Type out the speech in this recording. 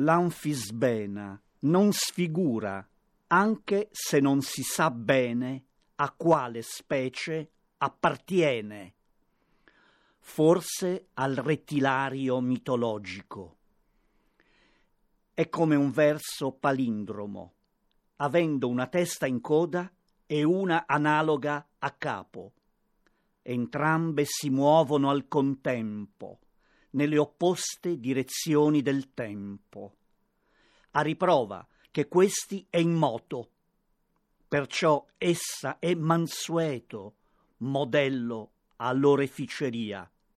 L'anfisbena non sfigura, anche se non si sa bene a quale specie appartiene. Forse al rettilario mitologico. È come un verso palindromo, avendo una testa in coda e una analoga a capo. Entrambe si muovono al contempo, nelle opposte direzioni del tempo. A riprova che questi è in moto, perciò essa è mansueto, modello all'oreficeria.